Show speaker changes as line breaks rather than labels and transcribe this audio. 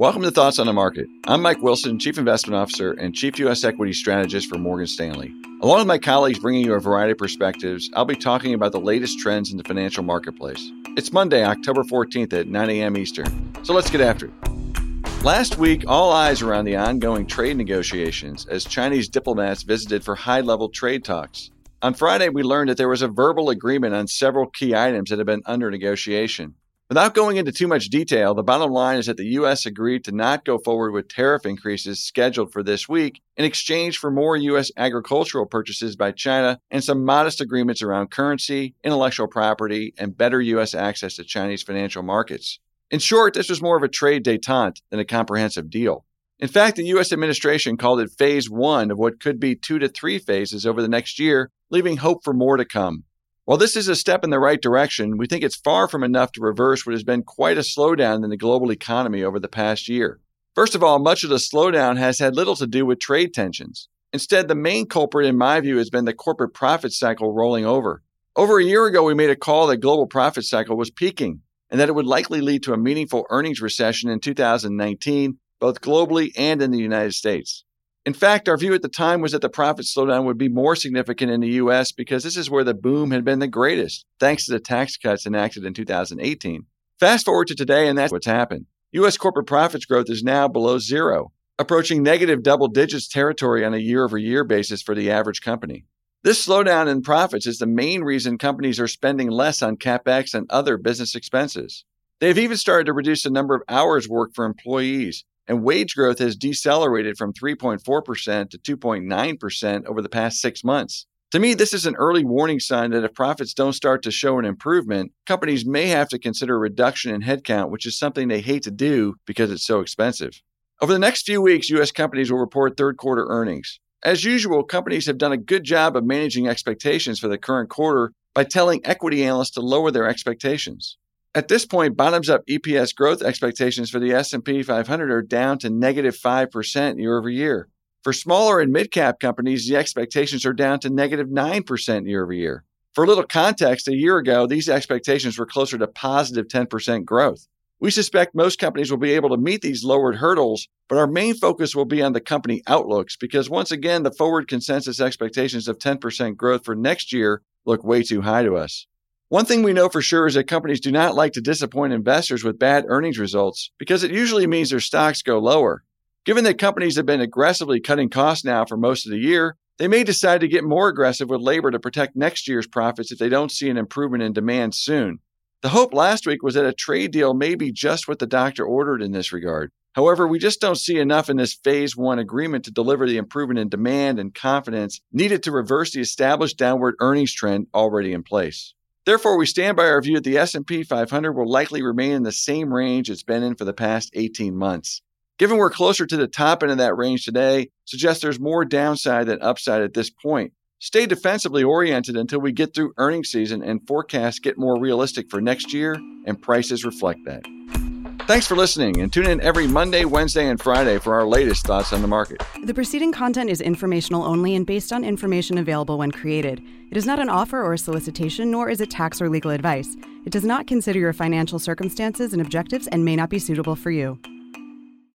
Welcome to Thoughts on the Market. I'm Mike Wilson, Chief Investment Officer and Chief U.S. Equity Strategist for Morgan Stanley. Along with my colleagues bringing you a variety of perspectives, I'll be talking about the latest trends in the financial marketplace. It's Monday, October 14th at 9 a.m. Eastern. So let's get after it. Last week, all eyes were on the ongoing trade negotiations as Chinese diplomats visited for high level trade talks. On Friday, we learned that there was a verbal agreement on several key items that had been under negotiation. Without going into too much detail, the bottom line is that the U.S. agreed to not go forward with tariff increases scheduled for this week in exchange for more U.S. agricultural purchases by China and some modest agreements around currency, intellectual property, and better U.S. access to Chinese financial markets. In short, this was more of a trade detente than a comprehensive deal. In fact, the U.S. administration called it phase one of what could be two to three phases over the next year, leaving hope for more to come. While this is a step in the right direction, we think it's far from enough to reverse what has been quite a slowdown in the global economy over the past year. First of all, much of the slowdown has had little to do with trade tensions. Instead, the main culprit, in my view, has been the corporate profit cycle rolling over. Over a year ago, we made a call that global profit cycle was peaking and that it would likely lead to a meaningful earnings recession in 2019, both globally and in the United States. In fact, our view at the time was that the profit slowdown would be more significant in the U.S. because this is where the boom had been the greatest, thanks to the tax cuts enacted in 2018. Fast forward to today, and that's what's happened. U.S. corporate profits growth is now below zero, approaching negative double digits territory on a year over year basis for the average company. This slowdown in profits is the main reason companies are spending less on capex and other business expenses. They've even started to reduce the number of hours worked for employees, and wage growth has decelerated from 3.4% to 2.9% over the past six months. To me, this is an early warning sign that if profits don't start to show an improvement, companies may have to consider a reduction in headcount, which is something they hate to do because it's so expensive. Over the next few weeks, U.S. companies will report third quarter earnings. As usual, companies have done a good job of managing expectations for the current quarter by telling equity analysts to lower their expectations. At this point, bottoms up EPS growth expectations for the S&P 500 are down to negative 5% year over year. For smaller and mid-cap companies, the expectations are down to negative 9% year over year. For a little context, a year ago, these expectations were closer to positive 10% growth. We suspect most companies will be able to meet these lowered hurdles, but our main focus will be on the company outlooks because once again, the forward consensus expectations of 10% growth for next year look way too high to us. One thing we know for sure is that companies do not like to disappoint investors with bad earnings results because it usually means their stocks go lower. Given that companies have been aggressively cutting costs now for most of the year, they may decide to get more aggressive with labor to protect next year's profits if they don't see an improvement in demand soon. The hope last week was that a trade deal may be just what the doctor ordered in this regard. However, we just don't see enough in this phase one agreement to deliver the improvement in demand and confidence needed to reverse the established downward earnings trend already in place. Therefore, we stand by our view that the S&P 500 will likely remain in the same range it's been in for the past 18 months. Given we're closer to the top end of that range today, suggests there's more downside than upside at this point. Stay defensively oriented until we get through earnings season and forecasts get more realistic for next year and prices reflect that. Thanks for listening and tune in every Monday, Wednesday, and Friday for our latest thoughts on the market.
The preceding content is informational only and based on information available when created. It is not an offer or a solicitation, nor is it tax or legal advice. It does not consider your financial circumstances and objectives and may not be suitable for you.